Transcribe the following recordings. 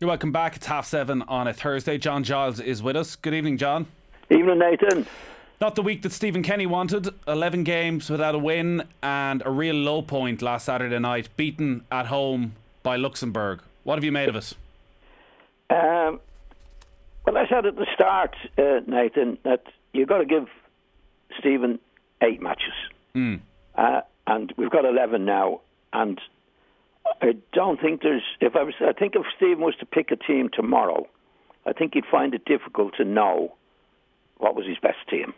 You're welcome back. It's half seven on a Thursday. John Giles is with us. Good evening, John. Evening, Nathan. Not the week that Stephen Kenny wanted. 11 games without a win and a real low point last Saturday night, beaten at home by Luxembourg. What have you made of it? Um, well, I said at the start, uh, Nathan, that you've got to give Stephen eight matches. Mm. Uh, and we've got 11 now. And I don't think there's. If I was, I think if Stephen was to pick a team tomorrow, I think he'd find it difficult to know what was his best team,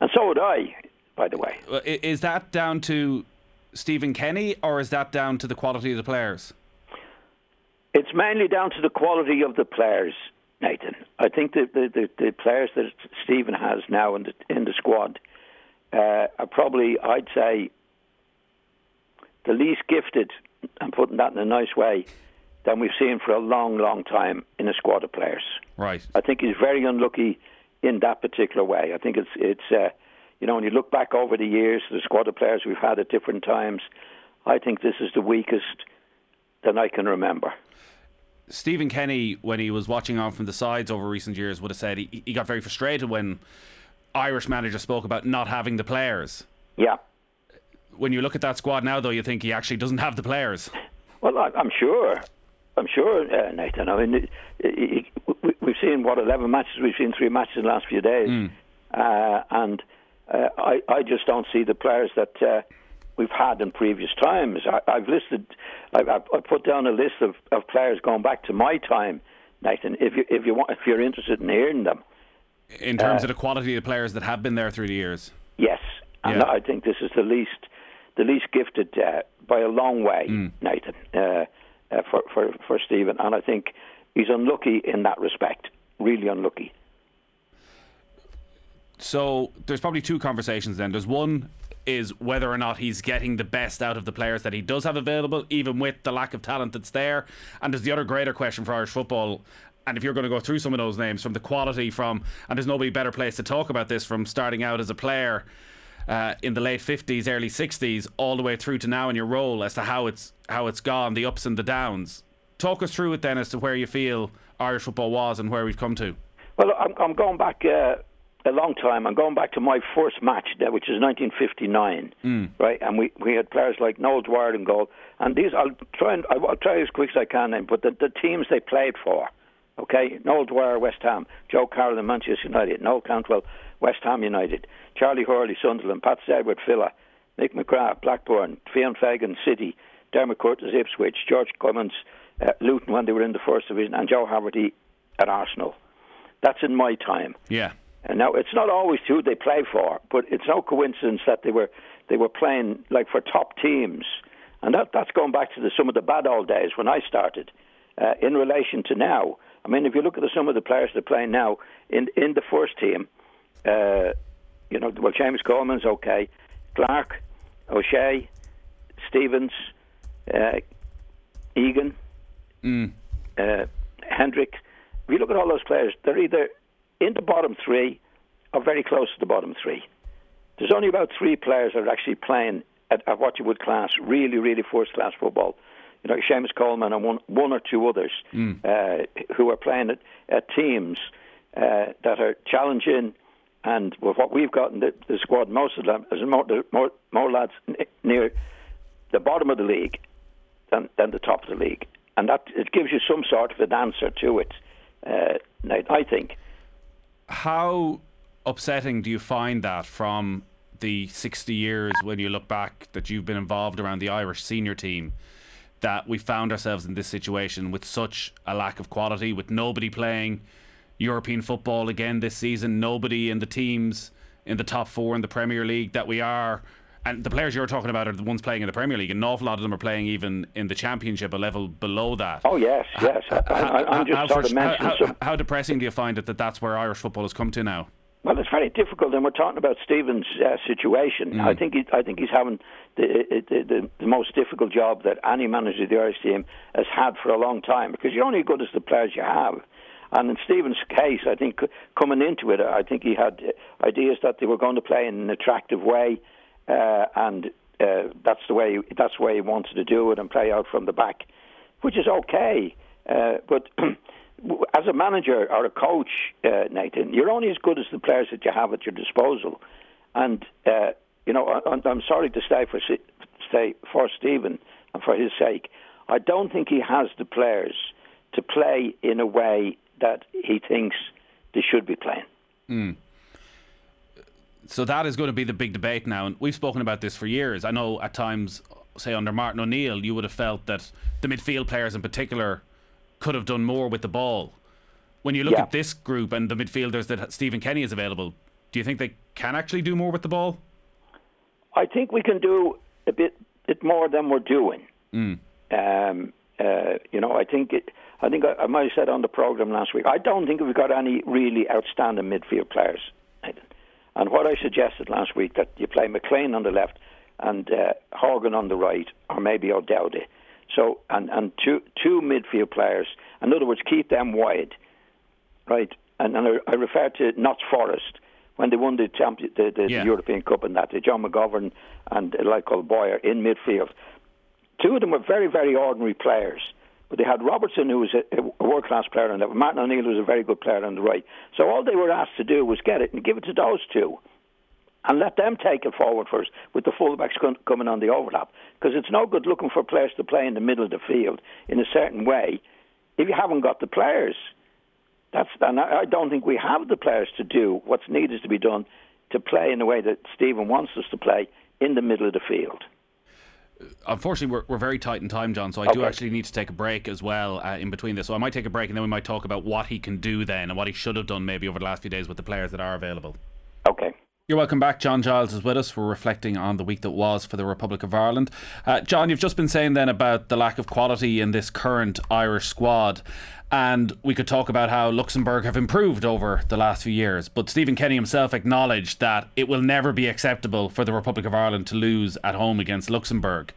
and so would I. By the way, is that down to Stephen Kenny, or is that down to the quality of the players? It's mainly down to the quality of the players, Nathan. I think the the, the, the players that Stephen has now in the in the squad uh, are probably, I'd say, the least gifted I'm putting that in a nice way, than we've seen for a long, long time in a squad of players. Right. I think he's very unlucky in that particular way. I think it's it's uh, you know when you look back over the years, the squad of players we've had at different times, I think this is the weakest that I can remember. Stephen Kenny, when he was watching on from the sides over recent years, would have said he, he got very frustrated when Irish managers spoke about not having the players. Yeah when you look at that squad now, though, you think he actually doesn't have the players. Well, I'm sure. I'm sure, uh, Nathan. I mean, we've seen what eleven matches. We've seen three matches in the last few days, mm. uh, and uh, I, I just don't see the players that uh, we've had in previous times. I, have listed, I, I put down a list of, of players going back to my time, Nathan. If you if you want, if you're interested in hearing them, in terms uh, of the quality of the players that have been there through the years. Yes, and yeah. I think this is the least the least gifted uh, by a long way, mm. Nathan, uh, uh, for, for, for Stephen. And I think he's unlucky in that respect, really unlucky. So there's probably two conversations then. There's one is whether or not he's getting the best out of the players that he does have available, even with the lack of talent that's there. And there's the other greater question for Irish football. And if you're going to go through some of those names from the quality from, and there's nobody better place to talk about this from starting out as a player uh, in the late 50s, early 60s, all the way through to now in your role as to how it's how it's gone, the ups and the downs. Talk us through it then as to where you feel Irish football was and where we've come to. Well, I'm, I'm going back uh, a long time. I'm going back to my first match, there, which is 1959, mm. right? And we, we had players like Noel Dwyer in goal. And these, I'll try and I'll try as quick as I can, then, but the, the teams they played for, okay? Noel Dwyer, West Ham, Joe Carolan, Manchester United, Noel Cantwell, West Ham United, Charlie Hurley, Sunderland, Pat Saward, Villa, Mick McGrath, Blackburn, Fionan Fagan, City, Dermot Curtis, Ipswich, George Cummins, uh, Luton when they were in the first division, and Joe Haverty at Arsenal. That's in my time. Yeah. And now it's not always who they play for, but it's no coincidence that they were they were playing like for top teams, and that that's going back to the, some of the bad old days when I started. Uh, in relation to now, I mean, if you look at the, some of the players that are playing now in in the first team, uh, you know, well, James Coleman's okay. Clark, O'Shea, Stevens, uh, Egan, mm. uh, Hendrick. If you look at all those players, they're either in the bottom three or very close to the bottom three. There's only about three players that are actually playing at, at what you would class really, really first class football. You know, Seamus Coleman and one, one or two others mm. uh, who are playing at, at teams uh, that are challenging and with what we've got in the, the squad, most of them, there's more, more, more lads near the bottom of the league than, than the top of the league. And that it gives you some sort of an answer to it, uh, I think. How upsetting do you find that from the 60 years when you look back that you've been involved around the Irish senior team? That we found ourselves in this situation with such a lack of quality, with nobody playing European football again this season. Nobody in the teams in the top four in the Premier League that we are. And the players you're talking about are the ones playing in the Premier League. An awful lot of them are playing even in the Championship, a level below that. Oh yes, yes. I, am just how, sort of mentioning how, how, depressing do you find it that that's where Irish football has come to now? Well, it's very difficult, and we're talking about Stephen's uh, situation. Mm. I think he, I think he's having the, the, the, the most difficult job that any manager of the Irish team has had for a long time because you're only as good as the players you have. And in Stephen's case, I think coming into it, I think he had ideas that they were going to play in an attractive way, uh, and uh, that's the way that's the way he wanted to do it and play out from the back, which is okay. Uh, but as a manager or a coach, uh, Nathan, you're only as good as the players that you have at your disposal. And uh, you know, I, I'm sorry to say for say for Stephen and for his sake, I don't think he has the players to play in a way that he thinks they should be playing. Mm. So that is going to be the big debate now, and we've spoken about this for years. I know at times, say under Martin O'Neill, you would have felt that the midfield players in particular could have done more with the ball. When you look yeah. at this group and the midfielders that Stephen Kenny is available, do you think they can actually do more with the ball? I think we can do a bit, bit more than we're doing. Mm. Um, uh, you know, I think it. I think I, I might have said on the program last week. I don't think we've got any really outstanding midfield players. And what I suggested last week that you play McClean on the left and uh, Horgan on the right, or maybe O'Dowda. So and and two two midfield players. In other words, keep them wide, right? And, and I, I refer to Notts Forest when they won the champion, the, the, yeah. the European Cup and that, the John McGovern and like Bowyer in midfield. Two of them were very, very ordinary players. But they had Robertson, who was a, a world class player, and Martin O'Neill was a very good player on the right. So all they were asked to do was get it and give it to those two and let them take it forward first with the fullbacks coming on the overlap. Because it's no good looking for players to play in the middle of the field in a certain way if you haven't got the players. That's and I don't think we have the players to do what's needed to be done to play in the way that Stephen wants us to play in the middle of the field unfortunately, we're, we're very tight in time, John. So I okay. do actually need to take a break as well uh, in between this. So I might take a break and then we might talk about what he can do then and what he should have done maybe over the last few days with the players that are available. Okay. You're welcome back. John Giles is with us. We're reflecting on the week that was for the Republic of Ireland. Uh, John, you've just been saying then about the lack of quality in this current Irish squad. And we could talk about how Luxembourg have improved over the last few years. But Stephen Kenny himself acknowledged that it will never be acceptable for the Republic of Ireland to lose at home against Luxembourg.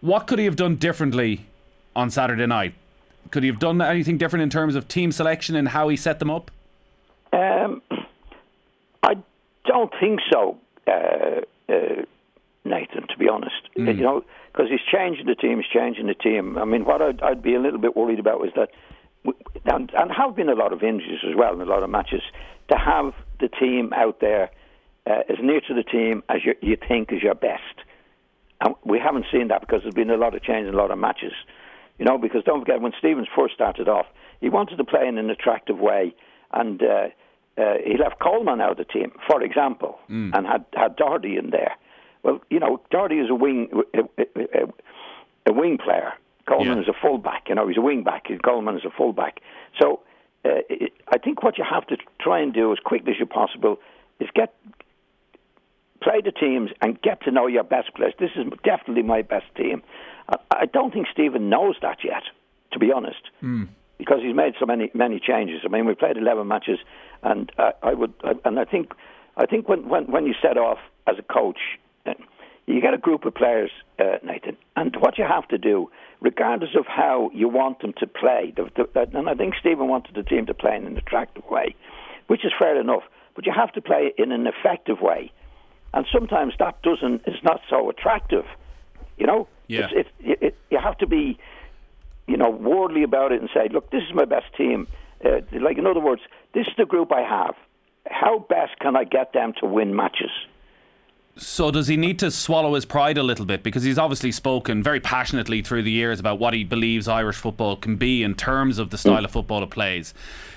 What could he have done differently on Saturday night? Could he have done anything different in terms of team selection and how he set them up? Um, I don't think so, uh, uh, Nathan. To be honest, mm. you know, because he's changing the team, he's changing the team. I mean, what I'd, I'd be a little bit worried about is that, and, and have been a lot of injuries as well in a lot of matches, to have the team out there uh, as near to the team as you, you think is your best. And we haven't seen that because there's been a lot of change in a lot of matches. You know, because don't forget, when Stevens first started off, he wanted to play in an attractive way, and uh, uh, he left Coleman out of the team, for example, mm. and had, had Doherty in there. Well, you know, Doherty is a wing, a, a, a wing player. Coleman yeah. is a fullback. You know, he's a wing back. Coleman is a fullback. So uh, it, I think what you have to try and do as quickly as you possible is get play the teams and get to know your best players. This is definitely my best team. I, I don't think Stephen knows that yet, to be honest, mm. Because he's made so many many changes. I mean, we played eleven matches, and uh, I would, and I think, I think when when when you set off as a coach, uh, you get a group of players, uh, Nathan, and what you have to do, regardless of how you want them to play, the, the, and I think Stephen wanted the team to play in an attractive way, which is fair enough. But you have to play in an effective way and sometimes that doesn't is not so attractive. You know, yeah. It's, it, it, you have to be, you know, worldly about it and say, look, this is my best team. Uh, like in other words, this is the group I have. How best can I get them to win matches? So does he need to swallow his pride a little bit because he's obviously spoken very passionately through the years about what he believes Irish football can be in terms of the style of football it plays.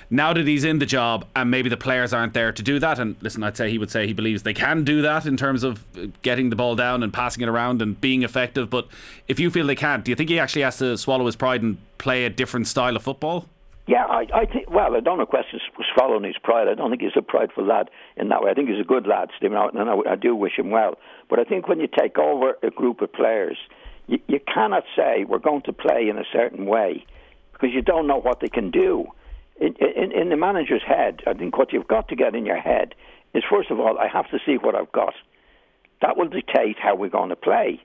Now that he's in the job and maybe the players aren't there to do that and listen I'd say he would say he believes they can do that in terms of uh, getting the ball down and passing it around and being effective but if you feel they can't do you think he actually has to swallow his pride and play a different style of football? Yeah, I, I think. Well, I don't know. Question was following his pride. I don't think he's a prideful lad in that way. I think he's a good lad, Stephen, and I, I do wish him well. But I think when you take over a group of players, you, you cannot say we're going to play in a certain way because you don't know what they can do. In, in, in the manager's head, I think what you've got to get in your head is first of all, I have to see what I've got. That will dictate how we're going to play.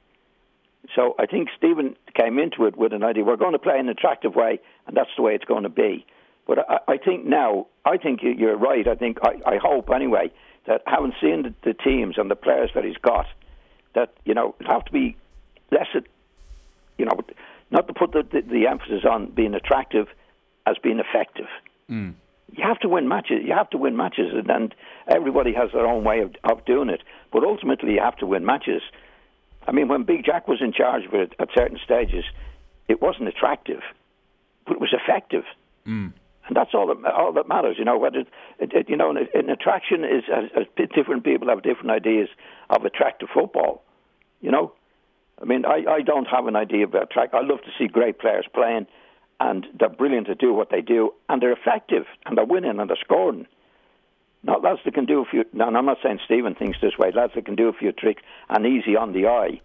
So I think Stephen came into it with an idea. We're going to play in an attractive way, and that's the way it's going to be. But I, I think now, I think you're right. I think I, I hope anyway that having seen the, the teams and the players that he's got, that you know, it have to be less, you know, not to put the, the, the emphasis on being attractive as being effective. Mm. You have to win matches. You have to win matches, and, and everybody has their own way of, of doing it. But ultimately, you have to win matches. I mean, when Big Jack was in charge of it at certain stages, it wasn't attractive, but it was effective. Mm. And that's all that all that matters, you know. Whether it, it, you know, an, an attraction is as, as different people have different ideas of attractive football. You know, I mean, I, I don't have an idea about track. I love to see great players playing, and they're brilliant to do what they do, and they're effective, and they're winning, and they're scoring. Now, lads that can do a few. Now, I'm not saying Stephen thinks this way. Lads that can do a few tricks and easy on the eye.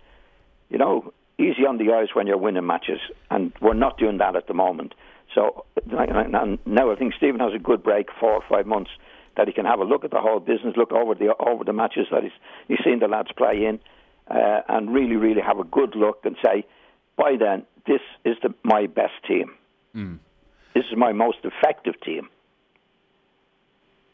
You know, easy on the eyes when you're winning matches, and we're not doing that at the moment. So now I think Stephen has a good break, four or five months, that he can have a look at the whole business, look over the over the matches that he's he's seen the lads play in, uh, and really really have a good look and say, by then this is the, my best team. Mm. This is my most effective team.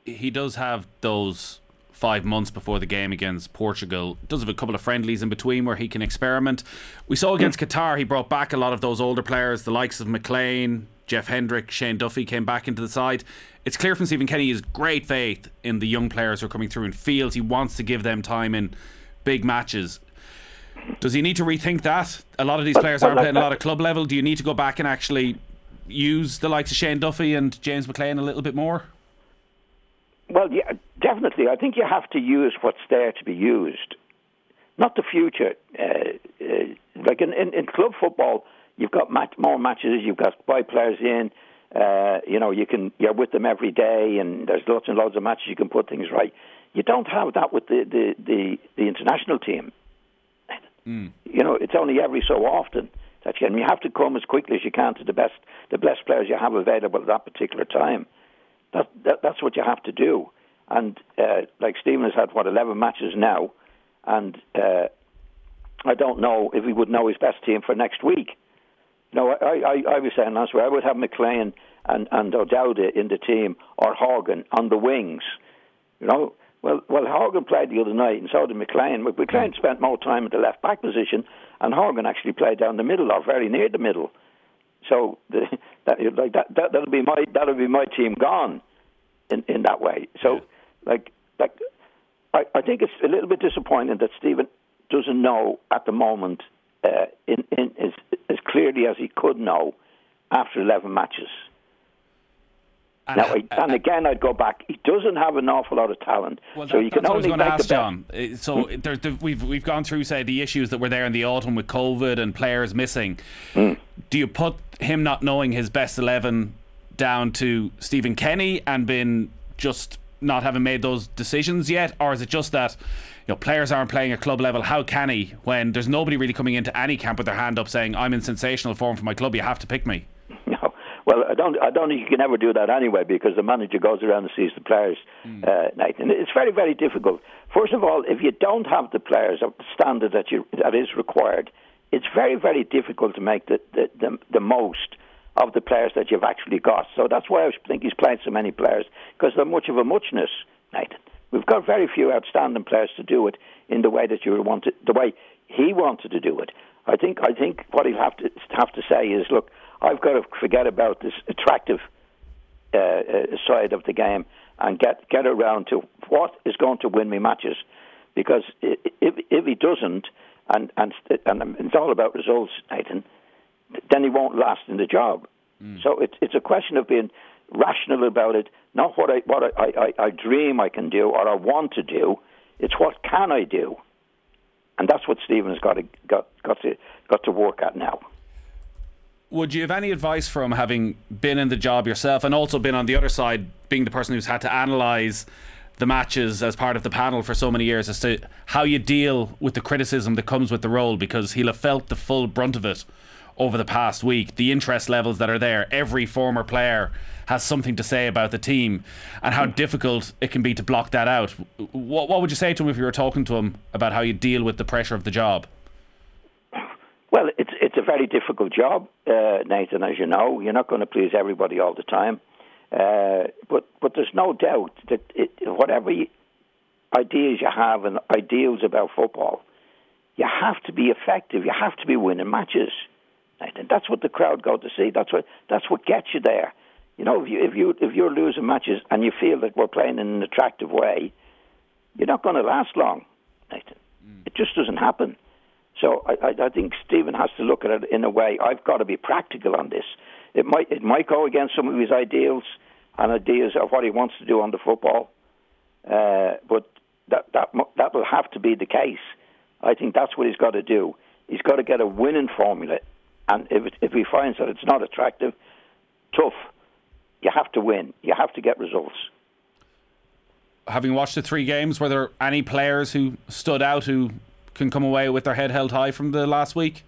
He does have those five months before the game against Portugal. Does have a couple of friendlies in between where he can experiment. We saw against Qatar, he brought back a lot of those older players, the likes of McClean, Jeff Hendrick, Shane Duffy came back into the side. It's clear from Stephen Kenny has great faith in the young players who are coming through and feels he wants to give them time in big matches. Does he need to rethink that? A lot of these players aren't playing a lot of club level. Do you need to go back and actually use the likes of Shane Duffy and James McClean a little bit more? Well, yeah, definitely. I think you have to use what's there to be used, not the future. Uh, uh, like in, in, in, club football, you've got match, more matches. You've got five players in. Uh, you know, you can you're with them every day, and there's lots and lots of matches. You can put things right. You don't have that with the the the, the international team. Mm. You know, it's only every so often that you, and you have to come as quickly as you can to the best the best players you have available at that particular time. That, that that's what you have to do. And uh, like Stephen has had what eleven matches now, and uh, I don't know if he would know his best team for next week. No, I, I, I was saying last week I would have McClean and and O'Dowd in the team or Horgan on the wings. You know, well, well, Horgan played the other night, and so did McClean. McClean spent more time at the left back position, and Horgan actually played down the middle or very near the middle. So the, that like that, that that'll be my that'll be my team gone in in that way. So like like I, I think it's a little bit disappointing that Stephen doesn't know at the moment uh, in, in as, as clearly as he could know after 11 matches. And, now, and again, I'd go back. He doesn't have an awful lot of talent, well, so you can only make ask, John. Uh, so hmm? there, there, we've we've gone through, say, the issues that were there in the autumn with COVID and players missing. Mm. Do you put him not knowing his best eleven down to Stephen Kenny and been just not having made those decisions yet, or is it just that you know players aren't playing at club level? How can he when there's nobody really coming into any camp with their hand up saying I'm in sensational form for my club? You have to pick me. No, well, I don't. I don't think you can ever do that anyway because the manager goes around and sees the players. Mm. Uh, Nathan, it's very, very difficult. First of all, if you don't have the players of the standard that you that is required, it's very, very difficult to make the the, the, the most of the players that you've actually got. So that's why I think he's playing so many players because they're much of a muchness, Nathan. We've got very few outstanding players to do it in the way that you wanted, the way he wanted to do it. I think I think what he'll have to have to say is, look, I've got to forget about this attractive uh, uh, side of the game and get get around to what is going to win me matches, because if if he doesn't, and and and it's all about results, Nathan then he won't last in the job. Mm. So it's it's a question of being rational about it, not what I what I, I, I dream I can do or I want to do. It's what can I do, and that's what Stephen's got to got got to got to work at now. Would you have any advice from having been in the job yourself and also been on the other side, being the person who's had to analyse the matches as part of the panel for so many years, as to how you deal with the criticism that comes with the role? Because he'll have felt the full brunt of it over the past week, the interest levels that are there. Every former player has something to say about the team and how difficult it can be to block that out. What, what would you say to him if you were talking to him about how you deal with the pressure of the job? Well, it's it's a very difficult job, uh, Nathan. As you know, you're not going to please everybody all the time, uh, but but there's no doubt that it, whatever ideas you have and ideals about football, you have to be effective. You have to be winning matches. And that's what the crowd go to see. That's what that's what gets you there. You know, if you if you if you're losing matches and you feel that we're playing in an attractive way, you're not going to last long, Nathan. Mm. It just doesn't happen. So I, I, I think Stephen has to look at it in a way. I've got to be practical on this. It might it might go against some of his ideals and ideas of what he wants to do on the football, uh, but that that that will have to be the case. I think that's what he's got to do. He's got to get a winning formula, and if it, if he finds that it's not attractive, tough. You have to win. You have to get results. Having watched the three games, were there any players who stood out who can come away with their head held high from the last week?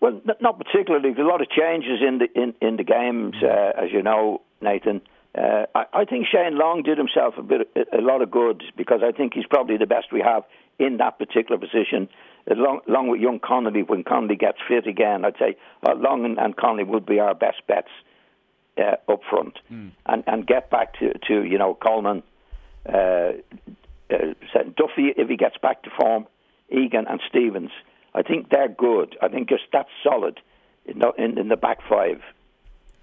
Well, not particularly. There's a lot of changes in the in, in the games, uh, as you know, Nathan. Uh, I, I, think Shane Long did himself a bit, a, a, lot of good because I think he's probably the best we have in that particular position. Along, along with young Connolly, when Connolly gets fit again, I'd say uh, Long and, and Connolly would be our best bets uh, up front, mm. and and get back to to you know Coleman, uh, uh, Duffy if he gets back to form, Egan and Stevens. I think they're good. I think just that's solid in the, in, in the back five,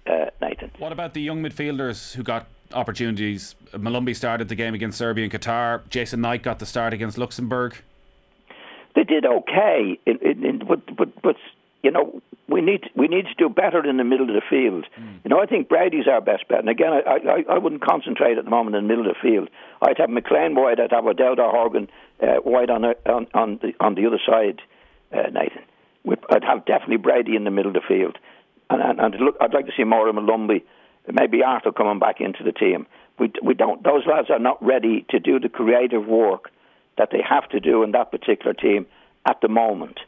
uh, Nathan. What about the young midfielders who got opportunities? Molumby started the game against Serbia and Qatar. Jason Knight got the start against Luxembourg. They did okay, in, in, in, but but but you know we need we need to do better in the middle of the field. Mm. You know, I think Brady's our best bet. And again, I, I I wouldn't concentrate at the moment in the middle of the field. I'd have McClean wide. I'd have O'Dowd Horgan uh, wide on, on on the on the other side uh, Nathan. I'd have definitely Brady in the middle of the field, and, and, and look, I'd like to see more of Molumby, maybe Arter coming back into the team. We we don't; those lads are not ready to do the creative work that they have to do in that particular team at the moment.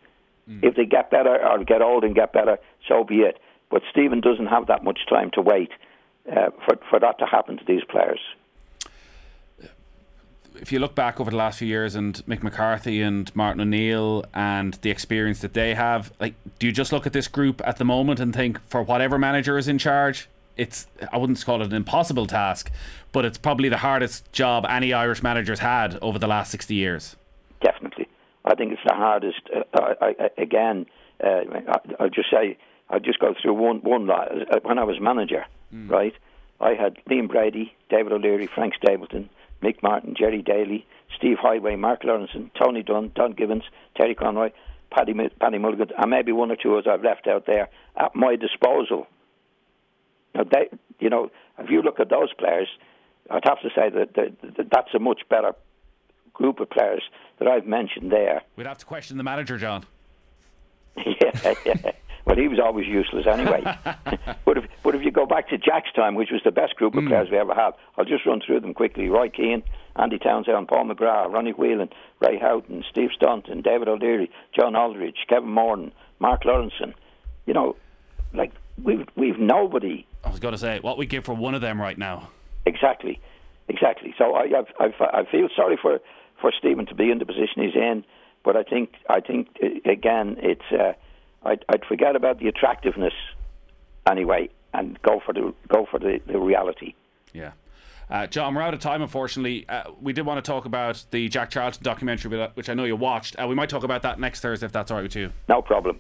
Mm. If they get better or get old and get better, so be it. But Stephen doesn't have that much time to wait uh, for for that to happen to these players if you look back over the last few years and Mick McCarthy and Martin O'Neill and the experience that they have, like, do you just look at this group at the moment and think, for whatever manager is in charge, it's I wouldn't call it an impossible task, but it's probably the hardest job any Irish managers had over the last sixty years. Definitely, I think it's the hardest. Uh, I, I, again, uh, I'll just say I'll just go through one one. Uh, when I was manager, mm. right, I had Liam Brady, David O'Leary, Frank Stapleton. Mick Martin, Gerry Daly, Steve Heighway, Mark Lawrenson, Tony Dunne, Don Givens, Terry Conroy, Paddy, Paddy Mulligan, and maybe one or two others I've left out there at my disposal. Now, they, you know, if you look at those players, I'd have to say that, that, that that's a much better group of players that I've mentioned there. We'd have to question the manager, John. yeah, yeah. Well, he was always useless anyway. but if but if you go back to Jack's time, which was the best group of mm. players we ever had, I'll just run through them quickly. Roy Keane, Andy Townsend, Paul McGrath, Ronnie Whelan, Ray Houghton, Steve Staunton, David O'Leary, John Aldridge, Kevin Moran, Mark Lawrenson. You know, like we've we've nobody. I was going to say what we give for one of them right now. Exactly, exactly. So I I, I feel sorry for for Stephen to be in the position he's in, but I think I think again it's. Uh, I'd, I'd forget about the attractiveness anyway and go for the go for the, the reality. Yeah. Uh, John, we're out of time, unfortunately. Uh, we did want to talk about the Jack Charlton documentary, which I know you watched. Uh, we might talk about that next Thursday if that's all right with you. No problem.